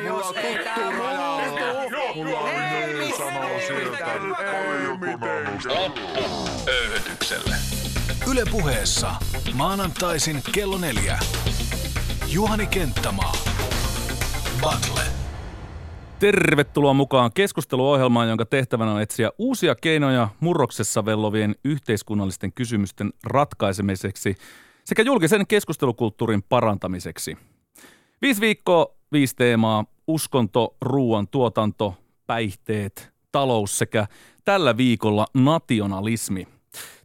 mulla on tuttu rajalla. Mulla on niin sanoo sieltä. Ei mitenkään. Yle puheessa maanantaisin kello neljä. Juhani Kenttämaa. Battle. Tervetuloa mukaan keskusteluohjelmaan, jonka tehtävänä on etsiä uusia keinoja murroksessa vellovien yhteiskunnallisten kysymysten ratkaisemiseksi sekä julkisen keskustelukulttuurin parantamiseksi. Viisi viikkoa, viisi teemaa, uskonto, ruoan tuotanto, päihteet, talous sekä tällä viikolla nationalismi.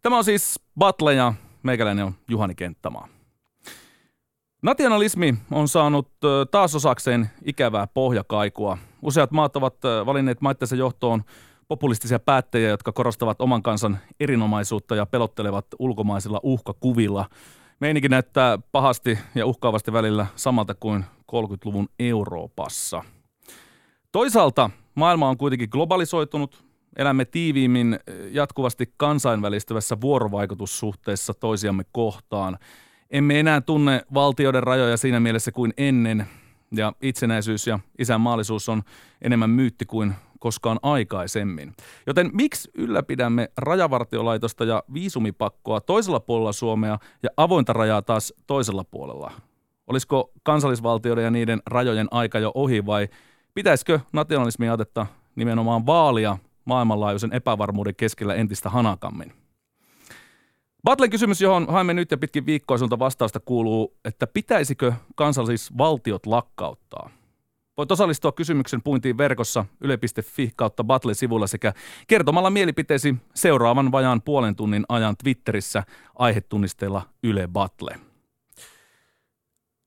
Tämä on siis Battle ja meikäläinen on Juhani Kenttämaa. Nationalismi on saanut taas osakseen ikävää pohjakaikua. Useat maat ovat valinneet maittensa johtoon populistisia päättäjiä, jotka korostavat oman kansan erinomaisuutta ja pelottelevat ulkomaisilla uhkakuvilla. Meininki näyttää pahasti ja uhkaavasti välillä samalta kuin 30-luvun Euroopassa. Toisaalta maailma on kuitenkin globalisoitunut, elämme tiiviimmin jatkuvasti kansainvälistyvässä vuorovaikutussuhteessa toisiamme kohtaan – emme enää tunne valtioiden rajoja siinä mielessä kuin ennen, ja itsenäisyys ja isänmaallisuus on enemmän myytti kuin koskaan aikaisemmin. Joten miksi ylläpidämme rajavartiolaitosta ja viisumipakkoa toisella puolella Suomea ja avointa rajaa taas toisella puolella? Olisiko kansallisvaltioiden ja niiden rajojen aika jo ohi vai pitäisikö nationalismi otetta nimenomaan vaalia maailmanlaajuisen epävarmuuden keskellä entistä hanakammin? Battlen kysymys, johon haemme nyt ja pitkin viikkoa vastausta kuuluu, että pitäisikö kansallisvaltiot lakkauttaa? Voit osallistua kysymyksen puintiin verkossa yle.fi kautta Battle-sivulla sekä kertomalla mielipiteesi seuraavan vajaan puolen tunnin ajan Twitterissä aihetunnisteella Yle Battle.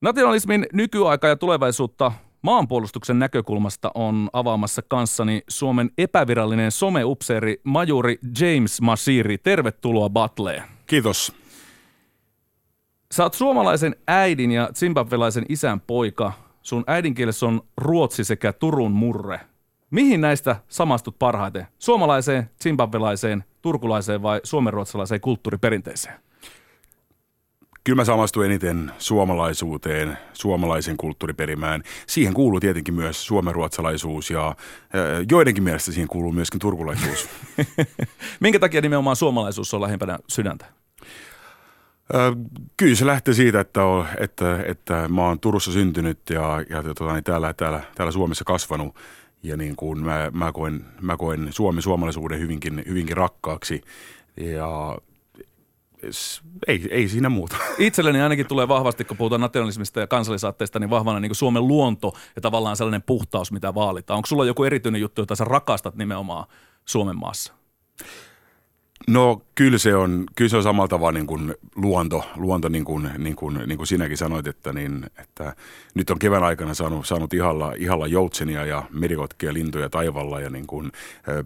Nationalismin nykyaika ja tulevaisuutta maanpuolustuksen näkökulmasta on avaamassa kanssani Suomen epävirallinen someupseeri majuri James Masiri. Tervetuloa Battleen. Kiitos. Sä oot suomalaisen äidin ja zimbabwelaisen isän poika. Sun äidinkielessä on ruotsi sekä Turun murre. Mihin näistä samastut parhaiten? Suomalaiseen, zimbabwelaiseen, turkulaiseen vai suomenruotsalaiseen kulttuuriperinteeseen? Kyllä mä samastuin eniten suomalaisuuteen, suomalaisen kulttuuriperimään. Siihen kuuluu tietenkin myös suomenruotsalaisuus ja joidenkin mielestä siihen kuuluu myöskin turkulaisuus. Minkä takia nimenomaan suomalaisuus on lähempänä sydäntä? Kyllä se lähtee siitä, että, on, että, että mä oon Turussa syntynyt ja, ja tota, niin täällä, täällä, täällä Suomessa kasvanut. Ja niin kuin mä, mä, koen, mä koen Suomen suomalaisuuden hyvinkin, hyvinkin rakkaaksi. Ja ei, ei siinä muuta. Itselleni ainakin tulee vahvasti, kun puhutaan nationalismista ja kansallisaatteista, niin vahvana niin kuin Suomen luonto ja tavallaan sellainen puhtaus, mitä vaalitaan. Onko sulla joku erityinen juttu, jota sä rakastat nimenomaan Suomen maassa? No kyllä se on, kyllä se on samalla tavalla niin kuin luonto, luonto niin, kuin, niin, kuin, niin kuin sinäkin sanoit, että, niin, että nyt on kevään aikana saanut, saanut ihalla, ihalla joutsenia ja merikotkia, lintuja taivalla ja niin kuin,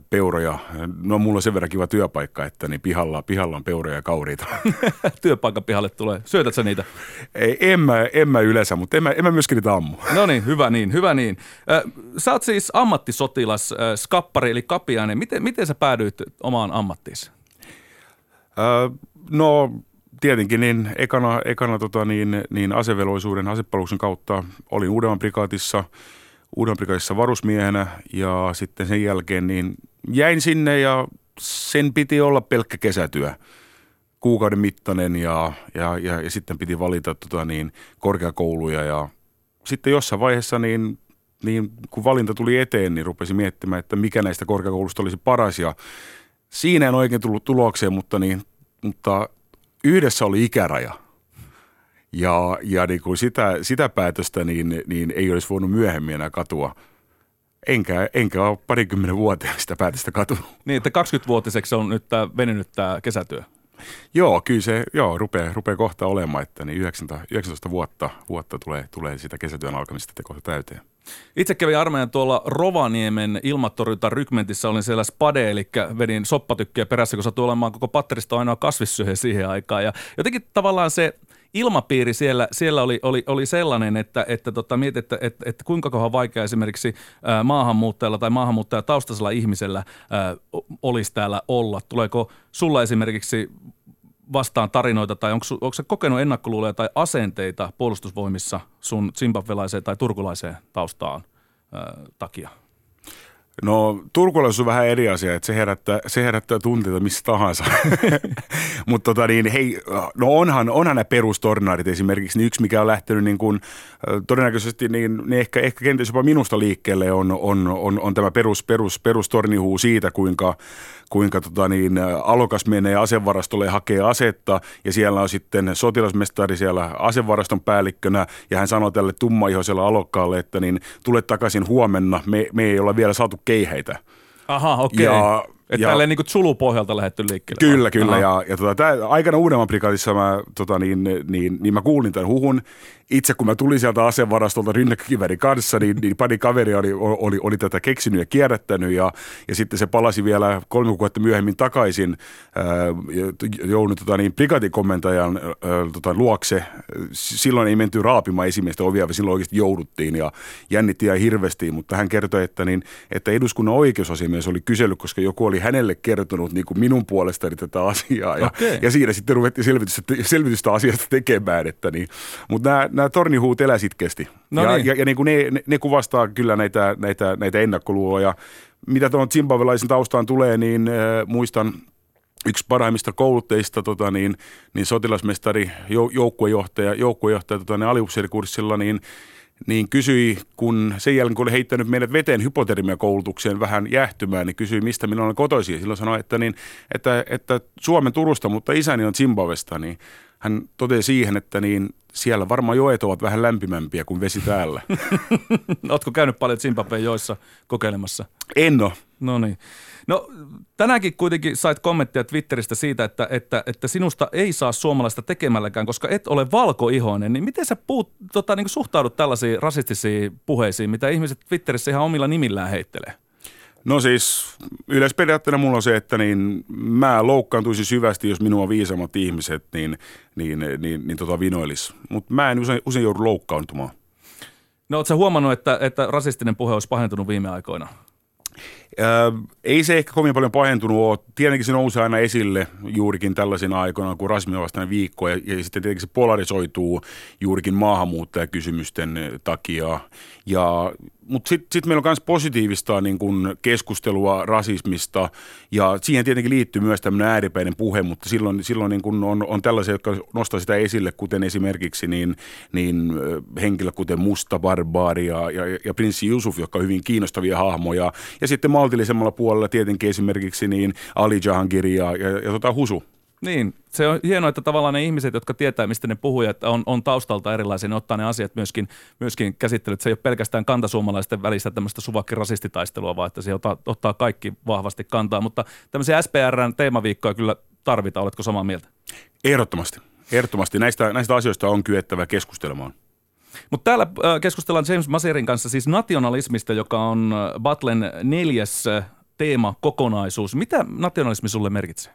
peuroja. No mulla on sen verran kiva työpaikka, että niin pihalla, pihalla on peuroja ja kauriita. Työpaikan pihalle tulee. Syötät sä niitä? Ei, en, mä, en mä yleensä, mutta en mä, en mä myöskin niitä ammu. No niin, hyvä niin, hyvä niin. Sä oot siis ammattisotilas, skappari eli kapiainen. Miten, miten sä päädyit omaan ammattiisi? No tietenkin niin ekana, ekana tota, niin, niin asevelvollisuuden, asepalveluksen kautta olin Uudenmaan prikaatissa, Uudenmaan prikaatissa varusmiehenä ja sitten sen jälkeen niin jäin sinne ja sen piti olla pelkkä kesätyö kuukauden mittainen ja, ja, ja, ja sitten piti valita tota, niin, korkeakouluja ja sitten jossain vaiheessa niin, niin kun valinta tuli eteen, niin rupesin miettimään, että mikä näistä korkeakoulusta olisi paras ja Siinä en oikein tullut tulokseen, mutta, niin, mutta yhdessä oli ikäraja. Ja, ja niin kuin sitä, sitä päätöstä niin, niin ei olisi voinut myöhemmin enää katua. Enkä, enkä ole parikymmenen vuoteen sitä päätöstä katunut. Niin, että 20-vuotiseksi on nyt tämä venynyt tämä kesätyö. Joo, kyllä se joo, rupeaa, rupeaa kohta olemaan, että niin 19, 19 vuotta, vuotta tulee, tulee sitä kesätyön alkamista tekoa täyteen. Itse kävin armeijan tuolla Rovaniemen ilmatorjunta rykmentissä, olin siellä spade, eli vedin soppatykkiä perässä, kun satui olemaan koko patterista ainoa kasvissyhe siihen aikaan. Ja jotenkin tavallaan se ilmapiiri siellä, siellä oli, oli, oli sellainen, että, että tota, mietit, että, että, että kuinka kohan vaikea esimerkiksi maahanmuuttajalla tai maahanmuuttajataustaisella ihmisellä olisi täällä olla. Tuleeko sulla esimerkiksi vastaan tarinoita tai onko, onko se kokenut ennakkoluuloja tai asenteita puolustusvoimissa sun zimbabwelaiseen tai turkulaiseen taustaan takia? No turkulaisuus on vähän eri asia, että se herättää, se herättää tunteita missä tahansa. Mutta tota niin, hei, no onhan, onhan nämä perustornaarit esimerkiksi, niin yksi mikä on lähtenyt niin kuin, todennäköisesti, niin, niin ehkä, ehkä kenties jopa minusta liikkeelle on, on, on, on tämä perus, perus, perustornihuu siitä, kuinka kuinka tota niin, alokas menee asevarastolle ja hakee asetta ja siellä on sitten sotilasmestari siellä asevaraston päällikkönä ja hän sanoo tälle tummaihoiselle alokkaalle, että niin tule takaisin huomenna, me, me ei olla vielä saatu keiheitä. Aha, okei. Okay. Ja että ja, tälleen niin kuin Zulu-pohjalta lähdetty liikkeelle. Kyllä, kyllä. Aha. Ja, ja tota, tää, aikana Uudenmaan prikaatissa mä, tota, niin, niin, niin, mä kuulin tämän huhun itse kun mä tulin sieltä asevarastolta rynnäkkökiväri kanssa, niin, niin pari kaveria oli, oli, oli, tätä keksinyt ja kierrättänyt ja, ja sitten se palasi vielä kolme kuukautta myöhemmin takaisin joudun tota, niin, brigadikomentajan tota, luokse. Silloin ei menty raapimaan esimiestä ovia, vaan silloin oikeasti jouduttiin ja jännitti ja hirvestiin, mutta hän kertoi, että, niin, että eduskunnan oikeusasiamies oli kysellyt, koska joku oli hänelle kertonut niin kuin minun puolestani tätä asiaa ja, okay. ja siinä sitten ruvettiin selvitystä, selvitystä asiasta tekemään, että niin, mutta nämä nämä tornihuut elää sitkeästi. No ja, niin. ja, ja niin kuin ne, ne, ne, kuvastaa kyllä näitä, näitä, näitä ennakkoluuloja. Mitä tuon zimbabwelaisen taustaan tulee, niin äh, muistan yksi parhaimmista koulutteista, tota, niin, niin sotilasmestari, joukkuejohtaja, joukkuejohtaja tota, niin aliupseerikurssilla, niin niin kysyi, kun sen jälkeen kun oli heittänyt meidät veteen hypotermiakoulutukseen vähän jähtymään, niin kysyi, mistä minä olen kotoisin. Silloin sanoi, että, niin, että, että Suomen Turusta, mutta isäni on Zimbabwesta, niin hän totesi siihen, että niin siellä varmaan joet ovat vähän lämpimämpiä kuin vesi täällä. Oletko käynyt paljon Zimbabwen joissa kokeilemassa? En ole. No niin. No tänäänkin kuitenkin sait kommenttia Twitteristä siitä, että, että, että sinusta ei saa suomalaista tekemälläkään, koska et ole valkoihoinen. Niin miten sä puut, tota, niin suhtaudut tällaisiin rasistisiin puheisiin, mitä ihmiset Twitterissä ihan omilla nimillään heittelee? No siis yleisperiaatteena mulla on se, että niin mä loukkaantuisin syvästi, jos minua viisammat ihmiset niin, niin, niin, niin tota vinoilis. Mutta mä en usein, usein joudu loukkaantumaan. No ootko huomannut, että, että rasistinen puhe olisi pahentunut viime aikoina? Ää, ei se ehkä kovin paljon pahentunut ole. Tietenkin se nousee aina esille juurikin tällaisina aikoina, kun rasismi vastainen viikko, ja, ja sitten tietenkin se polarisoituu juurikin maahanmuuttajakysymysten takia. Ja mutta sitten sit meillä on myös positiivista niin kun keskustelua rasismista ja siihen tietenkin liittyy myös tämmöinen ääripäinen puhe, mutta silloin, silloin niin kun on, on tällaisia, jotka nostaa sitä esille, kuten esimerkiksi niin, niin henkilö kuten Musta Barbaari ja, ja, ja Prinssi Yusuf, jotka on hyvin kiinnostavia hahmoja. Ja sitten maltillisemmalla puolella tietenkin esimerkiksi niin Ali Jahangir ja, ja, ja tota Husu. Niin, se on hienoa, että tavallaan ne ihmiset, jotka tietää, mistä ne puhuu, että on, on taustalta erilaisia, ne ottaa ne asiat myöskin, myöskin käsittelyt. Se ei ole pelkästään kantasuomalaisten välistä tämmöistä suvakki-rasistitaistelua, vaan että se ottaa, ottaa kaikki vahvasti kantaa. Mutta tämmöisiä SPRn teemaviikkoja kyllä tarvitaan, oletko samaa mieltä? Ehdottomasti. Ehdottomasti. Näistä, näistä asioista on kyettävä keskustelemaan. Mutta täällä äh, keskustellaan James Maserin kanssa siis nationalismista, joka on äh, Butlen neljäs äh, teema kokonaisuus. Mitä nationalismi sulle merkitsee?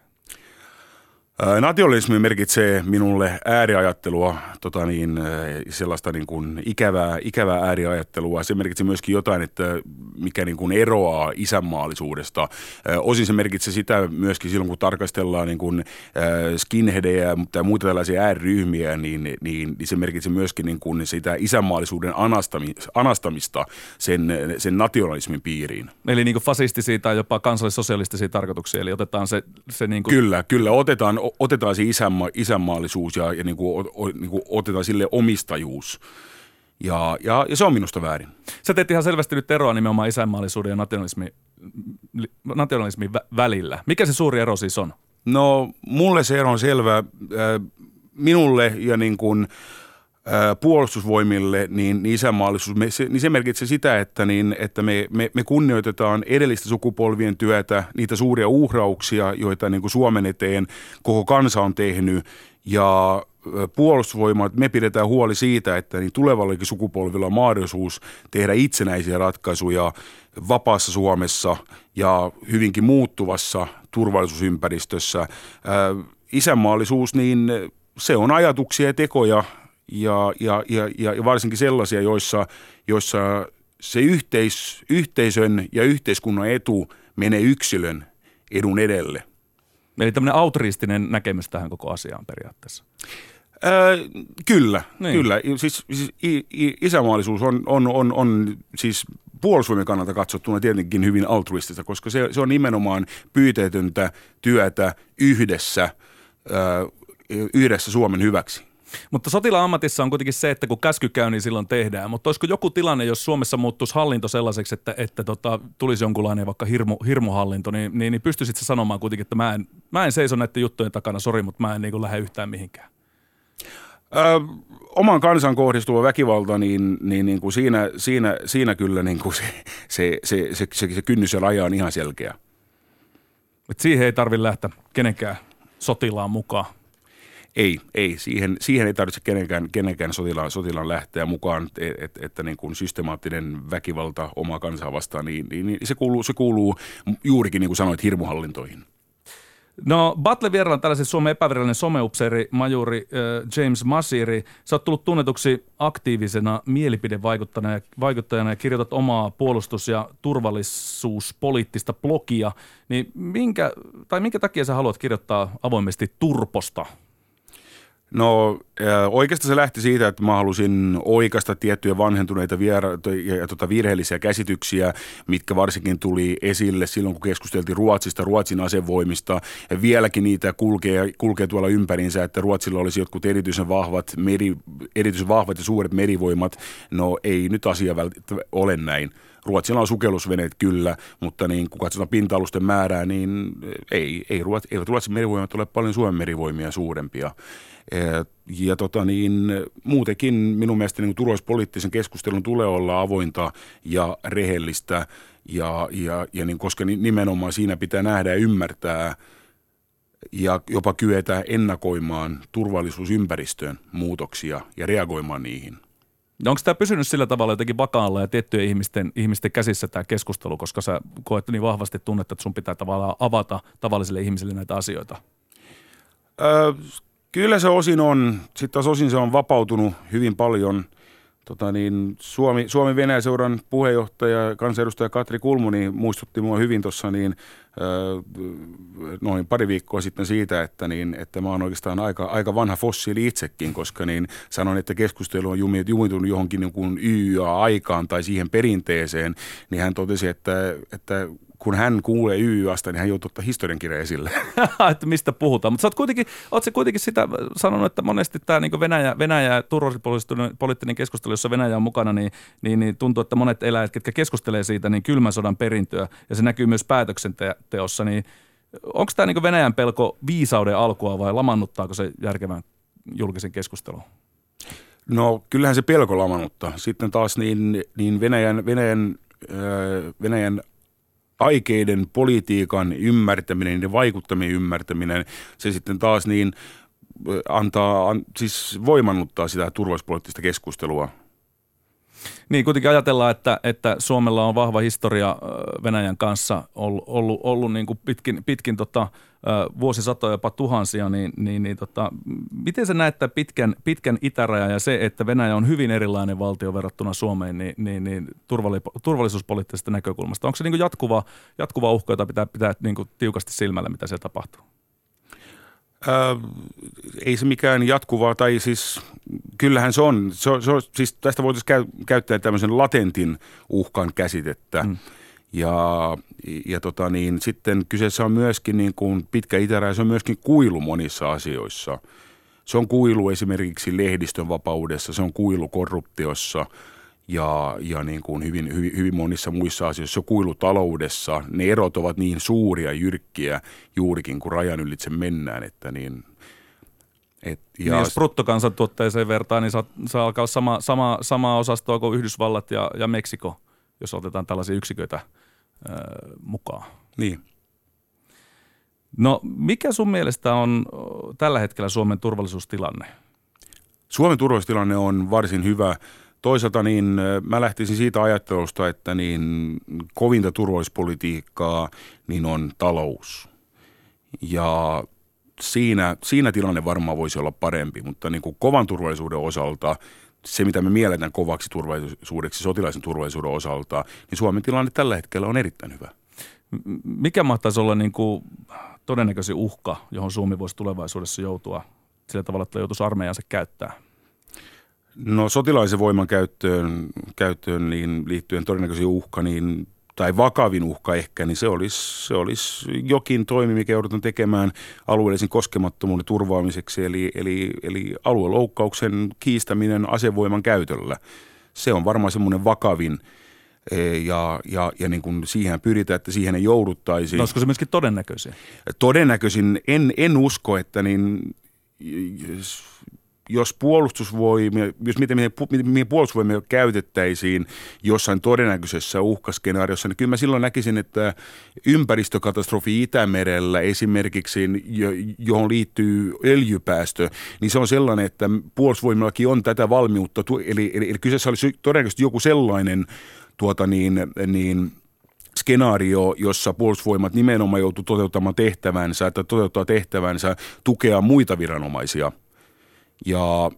Nationalismi merkitsee minulle ääriajattelua, tota niin, sellaista niin kuin ikävää, ikävää ääriajattelua. Se merkitsee myöskin jotain, että mikä niin kuin eroaa isänmaallisuudesta. Osin se merkitsee sitä myöskin silloin, kun tarkastellaan niin kuin skinheadejä tai muita tällaisia ääriryhmiä, niin, niin, niin se merkitsee myöskin niin kuin sitä isänmaallisuuden anastamista sen, sen nationalismin piiriin. Eli niin kuin fasistisia tai jopa kansallissosialistisia tarkoituksia, eli otetaan se, se niin kuin... Kyllä, kyllä, otetaan otetaan se isänma, isänmaallisuus ja, ja niin kuin, o, niin kuin otetaan sille omistajuus. Ja, ja, ja se on minusta väärin. Sä teet ihan selvästi nyt eroa nimenomaan isänmaallisuuden ja nationalismin, nationalismin välillä. Mikä se suuri ero siis on? No mulle se ero on selvä. Minulle ja niin kuin, puolustusvoimille, niin, niin isänmaallisuus, me, se, niin se merkitsee sitä, että, niin, että me, me, me kunnioitetaan edellistä sukupolvien työtä, niitä suuria uhrauksia, joita niin kuin Suomen eteen koko kansa on tehnyt, ja puolustusvoimat, me pidetään huoli siitä, että niin tulevallekin sukupolvilla on mahdollisuus tehdä itsenäisiä ratkaisuja vapaassa Suomessa ja hyvinkin muuttuvassa turvallisuusympäristössä. Isänmaallisuus, niin se on ajatuksia ja tekoja, ja, ja, ja, ja varsinkin sellaisia, joissa, joissa se yhteis, yhteisön ja yhteiskunnan etu menee yksilön edun edelle. Eli tämmöinen autoristinen näkemys tähän koko asiaan periaatteessa. Öö, kyllä, niin. kyllä. Siis, siis isämaallisuus on, on, on, on siis puolustusvoimien kannalta katsottuna tietenkin hyvin altruistista, koska se, se on nimenomaan pyyteetöntä työtä yhdessä, yhdessä Suomen hyväksi. Mutta sotilaan ammatissa on kuitenkin se, että kun käsky käy, niin silloin tehdään. Mutta olisiko joku tilanne, jos Suomessa muuttuisi hallinto sellaiseksi, että, että tota, tulisi jonkunlainen vaikka hirmu, hirmuhallinto, niin, niin, niin pystyisit sanomaan kuitenkin, että mä en, mä en seiso näiden juttujen takana, sori, mutta mä en niin lähde yhtään mihinkään? Ö, oman kansan kohdistuva väkivalta, niin, niin, niin kuin siinä, siinä, siinä kyllä niin kuin se, se, se, se, se, se kynnys ja raja on ihan selkeä. Et siihen ei tarvitse lähteä kenenkään sotilaan mukaan. Ei, ei. Siihen, siihen ei tarvitse kenenkään, kenenkään sotilaan, sotilaan lähteä mukaan, että, että, että niin kuin systemaattinen väkivalta omaa kansaa vastaan, niin, niin, niin se, kuuluu, se kuuluu juurikin, niin kuin sanoit, hirmuhallintoihin. No Battle vierailla tällaisen Suomen epävirallinen someupseeri, majuri äh, James Masiri. Sä oot tullut tunnetuksi aktiivisena mielipidevaikuttajana ja kirjoitat omaa puolustus- ja turvallisuuspoliittista blogia. Niin minkä, tai minkä takia sä haluat kirjoittaa avoimesti turposta? No oikeastaan se lähti siitä, että mä halusin oikasta tiettyjä vanhentuneita viera- ja, tota virheellisiä käsityksiä, mitkä varsinkin tuli esille silloin, kun keskusteltiin Ruotsista, Ruotsin asevoimista. Ja vieläkin niitä kulkee, kulkee tuolla ympärinsä, että Ruotsilla olisi jotkut erityisen vahvat, meri, erityisen vahvat ja suuret merivoimat. No ei nyt asia ole näin. Ruotsilla on sukellusveneet kyllä, mutta niin, kun katsotaan pinta-alusten määrää, niin ei, ei Ruotsi, eivät Ruotsin merivoimat ole paljon Suomen merivoimia suurempia. Ja tota niin, muutenkin minun mielestä niin turvallisuuspoliittisen keskustelun tulee olla avointa ja rehellistä, ja, ja, ja niin, koska nimenomaan siinä pitää nähdä ja ymmärtää ja jopa kyetä ennakoimaan turvallisuusympäristöön muutoksia ja reagoimaan niihin. No onko tämä pysynyt sillä tavalla jotenkin vakaalla ja tiettyjen ihmisten, ihmisten käsissä tämä keskustelu, koska sä koet niin vahvasti tunnetta, että sun pitää tavallaan avata tavallisille ihmisille näitä asioita? Öö, Kyllä se osin on. Sitten taas osin se on vapautunut hyvin paljon. Tota niin, Suomi, Suomen Venäjä-seuran puheenjohtaja, kansanedustaja Katri Kulmuni muistutti mua hyvin tuossa niin, noin pari viikkoa sitten siitä, että, niin, että mä oon oikeastaan aika, aika vanha fossiili itsekin, koska niin sanon, että keskustelu on jumitunut johonkin niin kuin YYA-aikaan tai siihen perinteeseen, niin hän totesi, että, että kun hän kuulee YYAsta, niin hän joutuu ottaa historiankirja esille. että mistä puhutaan. Mutta sä oot kuitenkin, oot kuitenkin sitä sanonut, että monesti tämä niin Venäjä, Venäjä ja turvallisuuspoliittinen keskustelu, jossa Venäjä on mukana, niin, niin, niin tuntuu, että monet eläjät, ketkä keskustelee siitä, niin kylmän sodan perintöä, ja se näkyy myös päätöksenteossa, niin onko tämä niin Venäjän pelko viisauden alkua vai lamannuttaako se järkevän julkisen keskustelun? No kyllähän se pelko lamannuttaa. Sitten taas niin, niin Venäjän, Venäjän, Venäjän aikeiden politiikan ymmärtäminen ja vaikuttaminen ymmärtäminen, se sitten taas niin antaa, an, siis voimannuttaa sitä turvallisuuspoliittista keskustelua. Niin, kuitenkin ajatellaan, että, että Suomella on vahva historia Venäjän kanssa ollut, ollut, ollut niin kuin pitkin, pitkin tota, vuosisatoja, jopa tuhansia, niin, niin, niin tota, miten se näet pitkän, pitkän itärajan ja se, että Venäjä on hyvin erilainen valtio verrattuna Suomeen, niin, niin, niin turvallisuuspoliittisesta näkökulmasta? Onko se niin kuin jatkuva, jatkuva uhka, jota pitää pitää niin kuin tiukasti silmällä, mitä siellä tapahtuu? Ää, ei se mikään jatkuva, tai siis kyllähän se on. Se, se, siis tästä voitaisiin käy, käyttää tämmöisen latentin uhkan käsitettä. Mm. Ja, ja tota niin, sitten kyseessä on myöskin niin kuin pitkä itäraja, se on myöskin kuilu monissa asioissa. Se on kuilu esimerkiksi lehdistön vapaudessa, se on kuilu korruptiossa ja, ja niin kuin hyvin, hyvin, hyvin monissa muissa asioissa. Se on kuilu taloudessa. Ne erot ovat niin suuria jyrkkiä juurikin, kun rajan ylitse mennään, että niin et, ja niin jos bruttokansantuotteeseen vertaa, niin saa, saa alkaa sama, sama, sama osastoa kuin Yhdysvallat ja, ja Meksiko, jos otetaan tällaisia yksiköitä – mukaan. Niin. No mikä sun mielestä on tällä hetkellä Suomen turvallisuustilanne? Suomen turvallisuustilanne on varsin hyvä. Toisaalta niin mä lähtisin siitä ajattelusta, että niin kovinta turvallisuuspolitiikkaa niin on talous. Ja siinä, siinä tilanne varmaan voisi olla parempi, mutta niin kuin kovan turvallisuuden osalta – se, mitä me mielletään kovaksi turvallisuudeksi sotilaisen turvallisuuden osalta, niin Suomen tilanne tällä hetkellä on erittäin hyvä. Mikä mahtaisi olla niin kuin todennäköisin uhka, johon Suomi voisi tulevaisuudessa joutua sillä tavalla, että joutuisi armeijansa käyttää? No sotilaisen voiman käyttöön, käyttöön niin liittyen todennäköisesti uhka, niin tai vakavin uhka ehkä, niin se olisi, se olisi jokin toimi, mikä joudutaan tekemään alueellisen koskemattomuuden turvaamiseksi, eli, eli, eli alueloukkauksen kiistäminen asevoiman käytöllä. Se on varmaan semmoinen vakavin e, ja, ja, ja niin kuin siihen pyritään, että siihen ei jouduttaisi. No, olisiko se myöskin todennäköisin? Todennäköisin. En, en usko, että niin jos puolustusvoimia, jos miten, miten, miten puolustusvoimia käytettäisiin jossain todennäköisessä uhkaskenaariossa, niin kyllä mä silloin näkisin, että ympäristökatastrofi Itämerellä esimerkiksi, johon liittyy öljypäästö, niin se on sellainen, että puolustusvoimillakin on tätä valmiutta, eli, eli, eli kyseessä olisi todennäköisesti joku sellainen tuota niin, niin skenaario, jossa puolustusvoimat nimenomaan joutuu toteuttamaan tehtävänsä, että toteuttaa tehtävänsä tukea muita viranomaisia – ja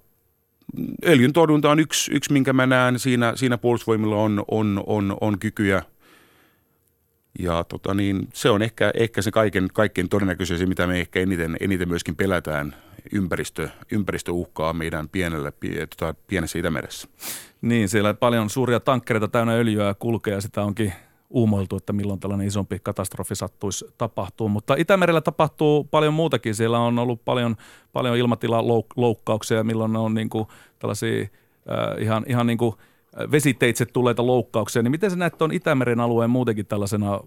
öljyn torjunta on yksi, yksi minkä mä näen siinä, siinä puolustusvoimilla on, on, on, on kykyjä. Ja tota niin, se on ehkä, ehkä se kaiken, kaikkein todennäköisesti, mitä me ehkä eniten, eniten myöskin pelätään ympäristö, ympäristöuhkaa meidän pienellä, tota, pienessä Itämeressä. Niin, siellä paljon suuria tankkereita täynnä öljyä kulkee ja sitä onkin uumoiltu, että milloin tällainen isompi katastrofi sattuisi tapahtuu. Mutta Itämerellä tapahtuu paljon muutakin. Siellä on ollut paljon, paljon ilmatilaloukkauksia, milloin ne on niin kuin tällaisia äh, ihan, ihan niin kuin vesiteitse tulleita loukkauksia. Niin miten sä näet on Itämeren alueen muutenkin tällaisena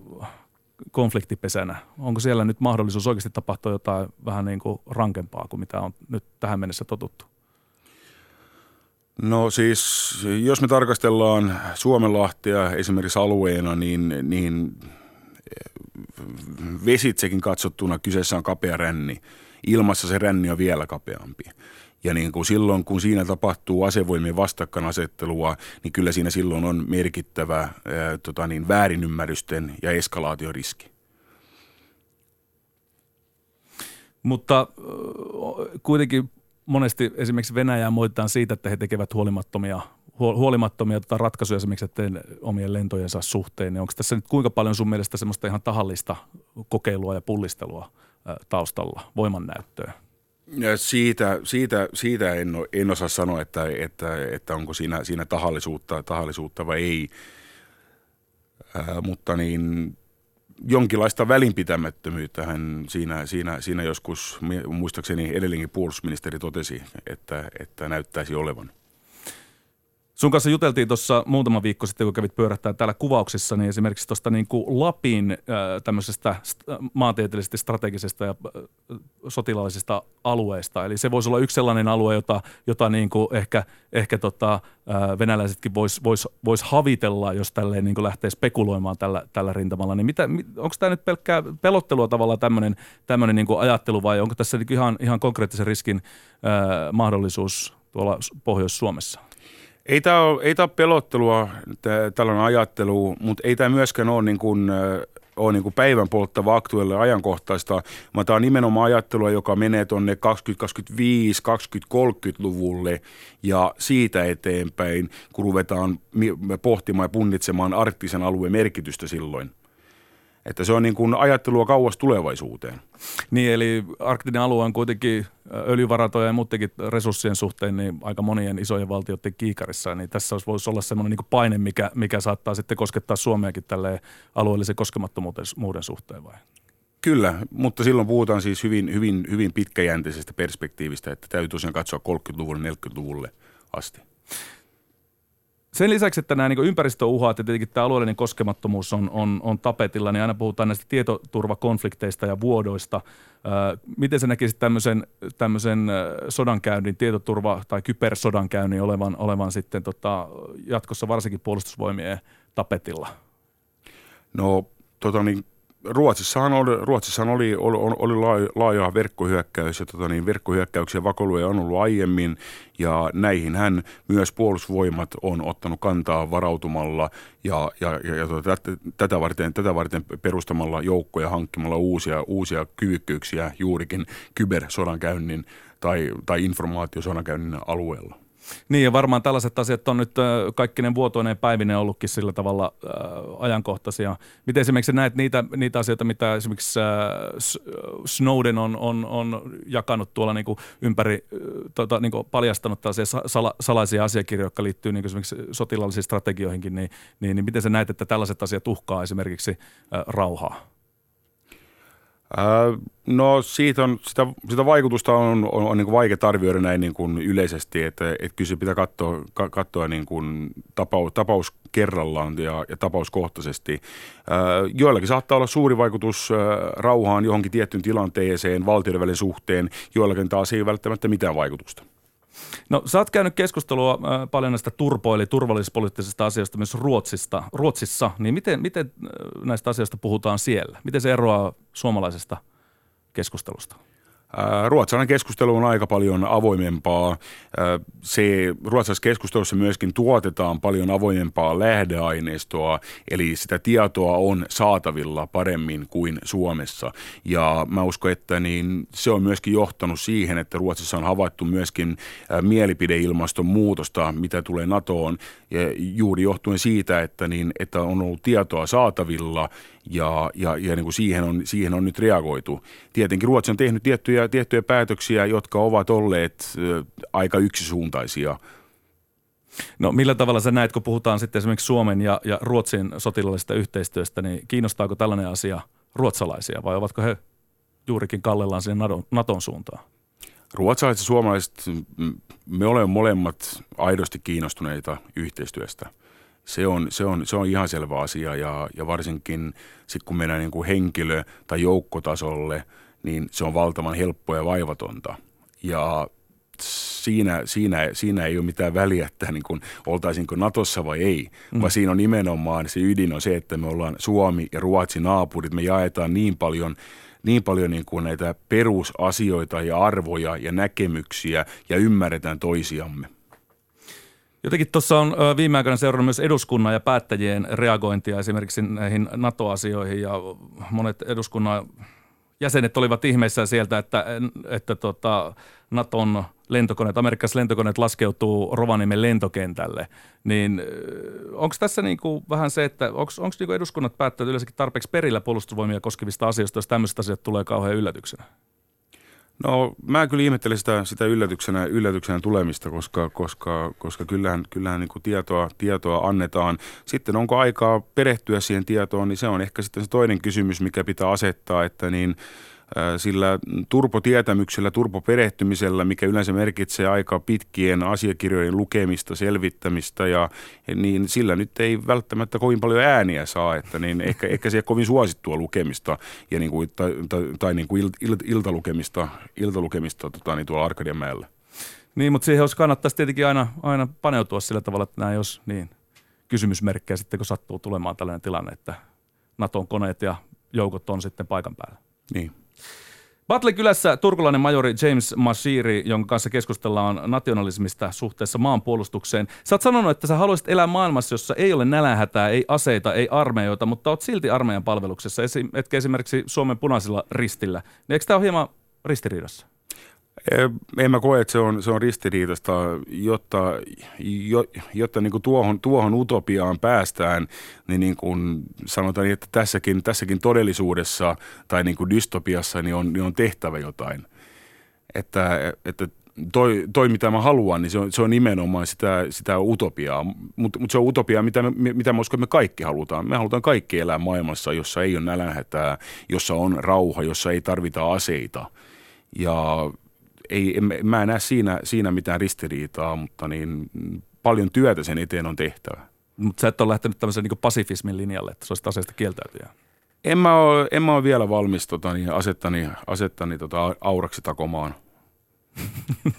konfliktipesänä? Onko siellä nyt mahdollisuus oikeasti tapahtua jotain vähän niin kuin rankempaa kuin mitä on nyt tähän mennessä totuttu? No siis, jos me tarkastellaan Suomenlahtia esimerkiksi alueena, niin, niin vesitsekin katsottuna kyseessä on kapea ränni. Ilmassa se ränni on vielä kapeampi. Ja niin kuin silloin, kun siinä tapahtuu asevoimien vastakkainasettelua, niin kyllä siinä silloin on merkittävä ää, tota niin, väärinymmärrysten ja eskalaatioriski. Mutta kuitenkin monesti esimerkiksi Venäjää moitetaan siitä, että he tekevät huolimattomia, huolimattomia tota ratkaisuja esimerkiksi omien lentojensa suhteen. Niin onko tässä nyt kuinka paljon sun mielestä semmoista ihan tahallista kokeilua ja pullistelua taustalla, voimannäyttöä? Ja siitä, siitä, siitä en, en osaa sanoa, että, että, että onko siinä, siinä tahallisuutta, tahallisuutta vai ei. Ää, mutta niin jonkinlaista välinpitämättömyyttä hän siinä, siinä, siinä joskus, muistaakseni edellinkin puolustusministeri totesi, että, että näyttäisi olevan. Sun kanssa juteltiin tuossa muutama viikko sitten, kun kävit pyörähtää täällä kuvauksissa, niin esimerkiksi tuosta niin kuin Lapin äh, tämmöisestä maantieteellisesti strategisesta ja äh, sotilaallisesta alueesta. Eli se voisi olla yksi sellainen alue, jota, jota niin kuin ehkä, ehkä tota, äh, venäläisetkin vois, vois, vois havitella, jos tälleen niin kuin lähtee spekuloimaan tällä, tällä rintamalla. Niin mitä, onko tämä nyt pelkkää pelottelua tavallaan tämmöinen, tämmöinen niin kuin ajattelu vai onko tässä niin ihan, ihan konkreettisen riskin äh, mahdollisuus tuolla Pohjois-Suomessa? Ei tämä ole, ei ole pelottelua, tällainen ajattelu, mutta ei tämä myöskään ole niin kuin, ole niin päivän polttava aktuelle ajankohtaista, vaan tämä on nimenomaan ajattelua, joka menee tuonne 2025, 2030-luvulle ja siitä eteenpäin, kun ruvetaan pohtimaan ja punnitsemaan arktisen alueen merkitystä silloin. Että se on niin kuin ajattelua kauas tulevaisuuteen. Niin, eli arktinen alue on kuitenkin öljyvarantoja ja muutenkin resurssien suhteen niin aika monien isojen valtioiden kiikarissa. Niin tässä olisi, voisi olla sellainen niin paine, mikä, mikä saattaa sitten koskettaa Suomeakin tälle alueellisen koskemattomuuden suhteen vai? Kyllä, mutta silloin puhutaan siis hyvin, hyvin, hyvin pitkäjänteisestä perspektiivistä, että täytyy tosiaan katsoa 30-luvulle, 40-luvulle asti. Sen lisäksi, että nämä niin ympäristöuhat ja tietenkin tämä alueellinen koskemattomuus on, on, on tapetilla, niin aina puhutaan näistä tietoturvakonflikteista ja vuodoista. miten se näkisi tämmöisen, tämmöisen sodankäynnin, tietoturva- tai kybersodankäynnin olevan, olevan sitten tota, jatkossa varsinkin puolustusvoimien tapetilla? No tota niin, Ruotsissahan oli, Ruotsissahan oli, oli, oli laaja verkkohyökkäys ja tota niin, verkkohyökkäyksiä vakoiluja on ollut aiemmin ja näihin hän myös puolustusvoimat on ottanut kantaa varautumalla ja, ja, ja, ja tota, tätä, varten, tätä varten perustamalla joukkoja hankkimalla uusia, uusia kyvykkyyksiä juurikin kybersodankäynnin tai, tai informaatiosodankäynnin alueella. Niin ja varmaan tällaiset asiat on nyt kaikkinen vuotoinen päivinen ollutkin sillä tavalla äh, ajankohtaisia. Miten esimerkiksi näet niitä, niitä asioita, mitä esimerkiksi äh, Snowden on, on, on jakanut tuolla niin kuin ympäri, äh, tota, niin kuin paljastanut tällaisia sala, salaisia asiakirjoja, jotka liittyy niin kuin esimerkiksi sotilaallisiin strategioihinkin, niin, niin, niin miten sä näet, että tällaiset asiat uhkaa esimerkiksi äh, rauhaa? No siitä on, sitä, sitä vaikutusta on, on, on niin vaikea arvioida näin niin kuin yleisesti, että, että kyllä pitää katsoa, katsoa niin kuin tapaus, tapaus kerrallaan ja, ja tapauskohtaisesti. Joillakin saattaa olla suuri vaikutus rauhaan johonkin tiettyyn tilanteeseen, valtioiden välin suhteen, joillakin taas ei välttämättä mitään vaikutusta. No sä oot käynyt keskustelua äh, paljon näistä turpo- eli turvallispoliittisista asioista myös Ruotsista, Ruotsissa, niin miten, miten äh, näistä asioista puhutaan siellä? Miten se eroaa suomalaisesta keskustelusta? Ruotsalainen keskustelu on aika paljon avoimempaa. Se, ruotsalaisessa keskustelussa myöskin tuotetaan paljon avoimempaa lähdeaineistoa, eli sitä tietoa on saatavilla paremmin kuin Suomessa. Ja mä uskon, että niin se on myöskin johtanut siihen, että Ruotsissa on havaittu myöskin mielipideilmaston muutosta, mitä tulee NATOon, ja juuri johtuen siitä, että, niin, että on ollut tietoa saatavilla ja, ja, ja niin kuin siihen, on, siihen on nyt reagoitu. Tietenkin Ruotsi on tehnyt tiettyjä, tiettyjä päätöksiä, jotka ovat olleet aika yksisuuntaisia. No millä tavalla sä näet, kun puhutaan sitten esimerkiksi Suomen ja, ja Ruotsin sotilaallisesta yhteistyöstä, niin kiinnostaako tällainen asia ruotsalaisia vai ovatko he juurikin kallellaan siihen Naton, Naton suuntaan? Ruotsalaiset ja suomalaiset, me olemme molemmat aidosti kiinnostuneita yhteistyöstä – se on, se on, se on ihan selvä asia ja, ja varsinkin sit kun mennään niin kuin henkilö- tai joukkotasolle, niin se on valtavan helppoa ja vaivatonta. Ja siinä, siinä, siinä ei ole mitään väliä, että niin kuin, oltaisinko Natossa vai ei, mm. vaan siinä on nimenomaan se ydin on se, että me ollaan Suomi ja Ruotsi naapurit, me jaetaan niin paljon niin paljon niin kuin näitä perusasioita ja arvoja ja näkemyksiä ja ymmärretään toisiamme. Jotenkin tuossa on viime aikoina seurannut myös eduskunnan ja päättäjien reagointia esimerkiksi näihin NATO-asioihin ja monet eduskunnan jäsenet olivat ihmeissä sieltä, että, että tota, Naton lentokoneet, amerikkalaiset lentokoneet laskeutuu Rovaniemen lentokentälle. Niin onko tässä niinku vähän se, että onko niinku eduskunnat päättäneet yleensäkin tarpeeksi perillä puolustusvoimia koskevista asioista, jos tämmöiset asiat tulee kauhean yllätyksenä? No mä kyllä ihmettelen sitä, sitä yllätyksenä, yllätyksenä tulemista, koska, koska, koska kyllähän, kyllähän niin tietoa, tietoa annetaan. Sitten onko aikaa perehtyä siihen tietoon, niin se on ehkä sitten se toinen kysymys, mikä pitää asettaa, että niin – sillä turbotietämyksellä, turboperehtymisellä, mikä yleensä merkitsee aika pitkien asiakirjojen lukemista, selvittämistä, ja, niin sillä nyt ei välttämättä kovin paljon ääniä saa, että niin ehkä, ehkä se ei kovin suosittua lukemista ja niin kuin, tai, tai, tai niin kuin il, il, iltalukemista, iltalukemista tota, niin tuolla Arkadianmäellä. Niin, mutta siihen olisi kannattaisi tietenkin aina, aina paneutua sillä tavalla, että nämä jos niin kysymysmerkkejä sitten, kun sattuu tulemaan tällainen tilanne, että Naton koneet ja joukot on sitten paikan päällä. Niin. Battle kylässä turkulainen majori James Mashiri, jonka kanssa keskustellaan nationalismista suhteessa maanpuolustukseen. Sä oot sanonut, että sä haluaisit elää maailmassa, jossa ei ole nälähätää, ei aseita, ei armeijoita, mutta oot silti armeijan palveluksessa, etkä esimerkiksi Suomen punaisella ristillä. Eikö tämä ole hieman ristiriidassa? En mä koe, että se on, se on ristiriitasta, jotta, jo, jotta niin kuin tuohon, tuohon utopiaan päästään, niin, niin kuin sanotaan, että tässäkin, tässäkin todellisuudessa tai niin kuin dystopiassa niin on, niin on tehtävä jotain. Että, että toi, toi, mitä mä haluan, niin se on, se on nimenomaan sitä, sitä utopiaa. Mutta mut se on utopia, mitä me, mitä mä uskon, me kaikki halutaan. Me halutaan kaikki elää maailmassa, jossa ei ole nälänhätää, jossa on rauha, jossa ei tarvita aseita. Ja ei, en, mä en näe siinä, siinä mitään ristiriitaa, mutta niin paljon työtä sen eteen on tehtävä. Mutta sä et ole lähtenyt tämmöisen niin pasifismin linjalle, että se olisi aseesta kieltäytyjä. En mä ole, en mä ole vielä valmis tota, niin asettani, asettani tota, auraksi takomaan.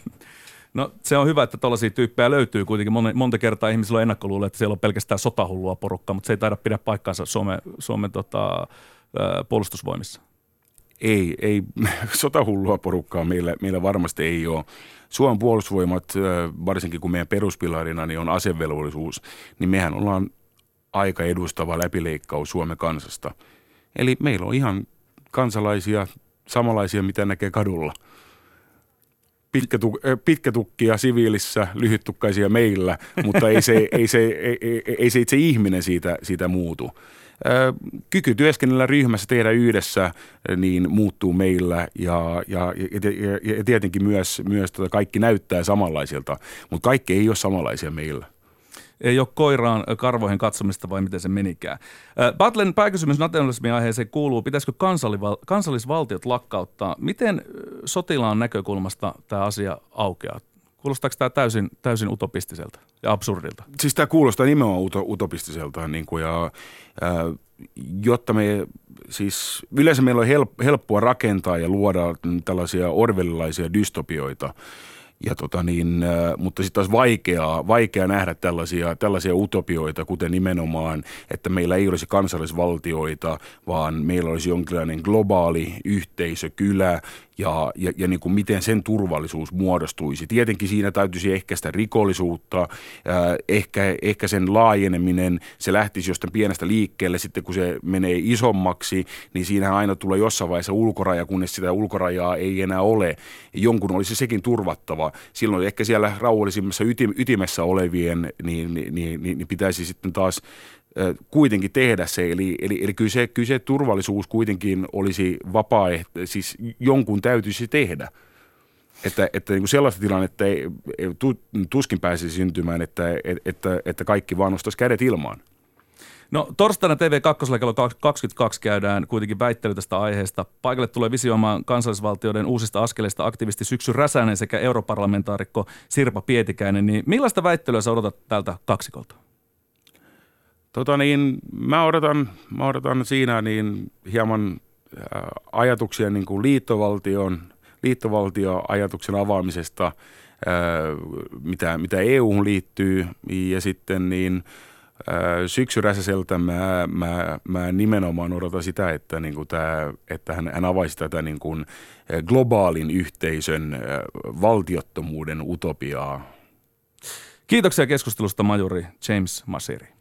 No se on hyvä, että tällaisia tyyppejä löytyy kuitenkin. Monta kertaa ihmisillä on ennakkoluulo, että siellä on pelkästään sotahullua porukkaa, mutta se ei taida pidä paikkaansa Suomen, Suomen tota, puolustusvoimissa ei, ei sotahullua porukkaa meillä, meillä varmasti ei ole. Suomen puolustusvoimat, varsinkin kun meidän peruspilarina niin on asevelvollisuus, niin mehän ollaan aika edustava läpileikkaus Suomen kansasta. Eli meillä on ihan kansalaisia, samanlaisia, mitä näkee kadulla. pitkätukkia siviilissä, lyhyttukkaisia meillä, mutta ei se, ei se, ei, ei, ei se itse ihminen siitä, siitä muutu kyky työskennellä ryhmässä, tehdä yhdessä, niin muuttuu meillä ja, ja, ja, ja tietenkin myös, myös tota kaikki näyttää samanlaisilta, mutta kaikki ei ole samanlaisia meillä ei ole koiraan karvoihin katsomista vai miten se menikään. Batlen pääkysymys nationalismin aiheeseen kuuluu, pitäisikö kansallisvaltiot lakkauttaa? Miten sotilaan näkökulmasta tämä asia aukeaa? Kuulostaako tämä täysin, täysin utopistiselta ja absurdilta? Siis tämä kuulostaa nimenomaan ut- utopistiselta niin kuin ja, ää, jotta me, siis yleensä meillä on helppoa rakentaa ja luoda tällaisia orvelilaisia dystopioita – ja tota niin, mutta sitten taas vaikeaa, vaikea nähdä tällaisia, tällaisia utopioita, kuten nimenomaan, että meillä ei olisi kansallisvaltioita, vaan meillä olisi jonkinlainen globaali yhteisö, kylä, ja, ja, ja niin kuin miten sen turvallisuus muodostuisi. Tietenkin siinä täytyisi ehkä sitä rikollisuutta, ehkä, ehkä sen laajeneminen, se lähtisi jostain pienestä liikkeelle, sitten kun se menee isommaksi, niin siinähän aina tulee jossain vaiheessa ulkoraja, kunnes sitä ulkorajaa ei enää ole. Jonkun olisi sekin turvattava. Silloin ehkä siellä rauhallisimmassa ytimessä olevien, niin, niin, niin, niin pitäisi sitten taas kuitenkin tehdä se. Eli, eli, eli kyllä, se, kyllä se turvallisuus kuitenkin olisi vapaaehto, siis jonkun täytyisi tehdä. Että, että niin kuin sellaista tilannetta ei, ei, tuskin pääsisi syntymään, että, että, että kaikki vaan nostaisi kädet ilmaan. No torstaina TV2 kello 22 käydään kuitenkin väittely tästä aiheesta. Paikalle tulee visioimaan kansallisvaltioiden uusista askeleista aktivisti Syksy Räsänen sekä europarlamentaarikko Sirpa Pietikäinen. Niin millaista väittelyä sä odotat tältä kaksikolta? Tota niin, mä odotan, mä odotan siinä niin hieman äh, ajatuksia niin kuin liittovaltion, liittovaltioajatuksen avaamisesta, äh, mitä, mitä EU liittyy ja sitten niin äh, syksyräsäseltä mä, mä, mä nimenomaan odotan sitä, että, niin kuin tämä, että hän, hän avaisi tätä niin kuin globaalin yhteisön valtiottomuuden utopiaa. Kiitoksia keskustelusta majuri James Masiri.